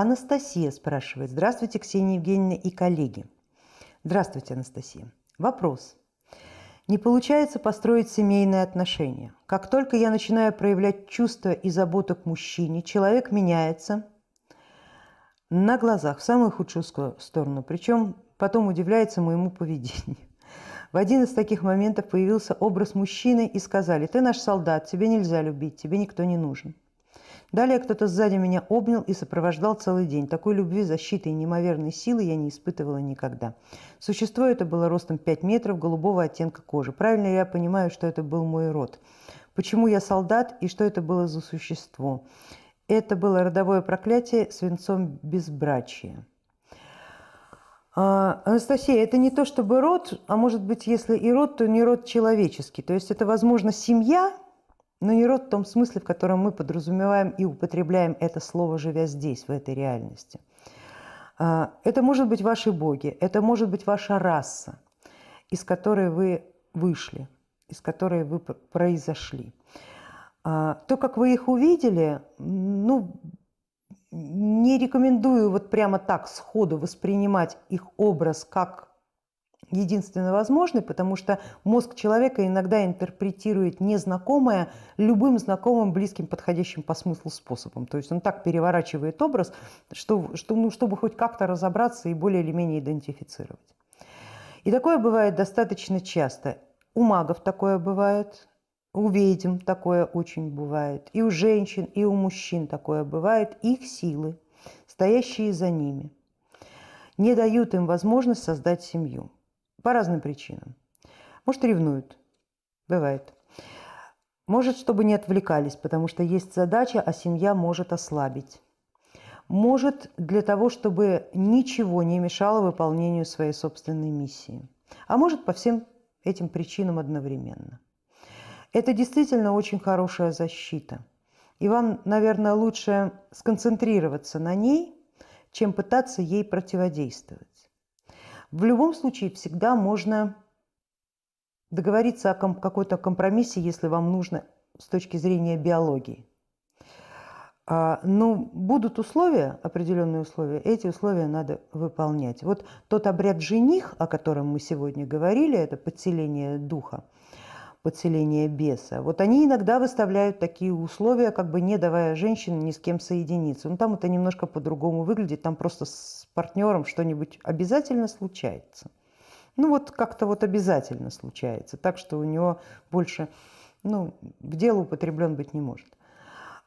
Анастасия спрашивает. Здравствуйте, Ксения Евгеньевна и коллеги. Здравствуйте, Анастасия. Вопрос. Не получается построить семейные отношения. Как только я начинаю проявлять чувства и заботу к мужчине, человек меняется на глазах в самую худшую сторону, причем потом удивляется моему поведению. В один из таких моментов появился образ мужчины и сказали, ты наш солдат, тебе нельзя любить, тебе никто не нужен. Далее кто-то сзади меня обнял и сопровождал целый день. Такой любви, защиты и неимоверной силы я не испытывала никогда. Существо это было ростом 5 метров, голубого оттенка кожи. Правильно я понимаю, что это был мой род. Почему я солдат и что это было за существо? Это было родовое проклятие свинцом безбрачия. А, Анастасия, это не то чтобы род, а может быть, если и род, то не род человеческий. То есть это, возможно, семья, но не род в том смысле, в котором мы подразумеваем и употребляем это слово, живя здесь, в этой реальности. А, это может быть ваши боги, это может быть ваша раса, из которой вы вышли, из которой вы произошли. А, то, как вы их увидели, ну, не рекомендую вот прямо так сходу воспринимать их образ как единственно возможный, потому что мозг человека иногда интерпретирует незнакомое любым знакомым, близким, подходящим по смыслу способом. То есть он так переворачивает образ, что, что, ну, чтобы хоть как-то разобраться и более или менее идентифицировать. И такое бывает достаточно часто. У магов такое бывает, у ведьм такое очень бывает, и у женщин, и у мужчин такое бывает. Их силы, стоящие за ними, не дают им возможность создать семью. По разным причинам. Может, ревнуют. Бывает. Может, чтобы не отвлекались, потому что есть задача, а семья может ослабить. Может, для того, чтобы ничего не мешало выполнению своей собственной миссии. А может, по всем этим причинам одновременно. Это действительно очень хорошая защита. И вам, наверное, лучше сконцентрироваться на ней, чем пытаться ей противодействовать. В любом случае всегда можно договориться о какой-то компромиссе, если вам нужно с точки зрения биологии. А, но ну, будут условия, определенные условия, эти условия надо выполнять. Вот тот обряд жених, о котором мы сегодня говорили, это подселение духа, подселение беса. Вот они иногда выставляют такие условия, как бы не давая женщине ни с кем соединиться. Но там это немножко по-другому выглядит, там просто с партнером что-нибудь обязательно случается. Ну вот как-то вот обязательно случается, так что у него больше ну, в дело употреблен быть не может.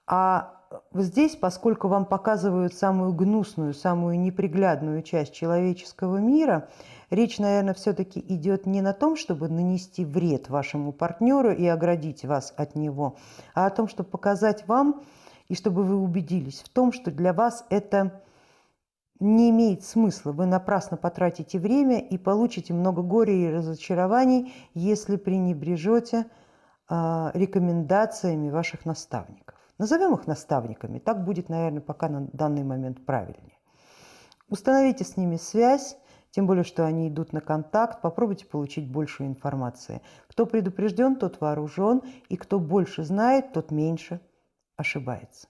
А здесь, поскольку вам показывают самую гнусную, самую неприглядную часть человеческого мира, речь, наверное, все-таки идет не на том, чтобы нанести вред вашему партнеру и оградить вас от него, а о том, чтобы показать вам и чтобы вы убедились в том, что для вас это не имеет смысла. Вы напрасно потратите время и получите много горя и разочарований, если пренебрежете э, рекомендациями ваших наставников. Назовем их наставниками, так будет, наверное, пока на данный момент правильнее. Установите с ними связь, тем более, что они идут на контакт, попробуйте получить больше информации. Кто предупрежден, тот вооружен, и кто больше знает, тот меньше ошибается.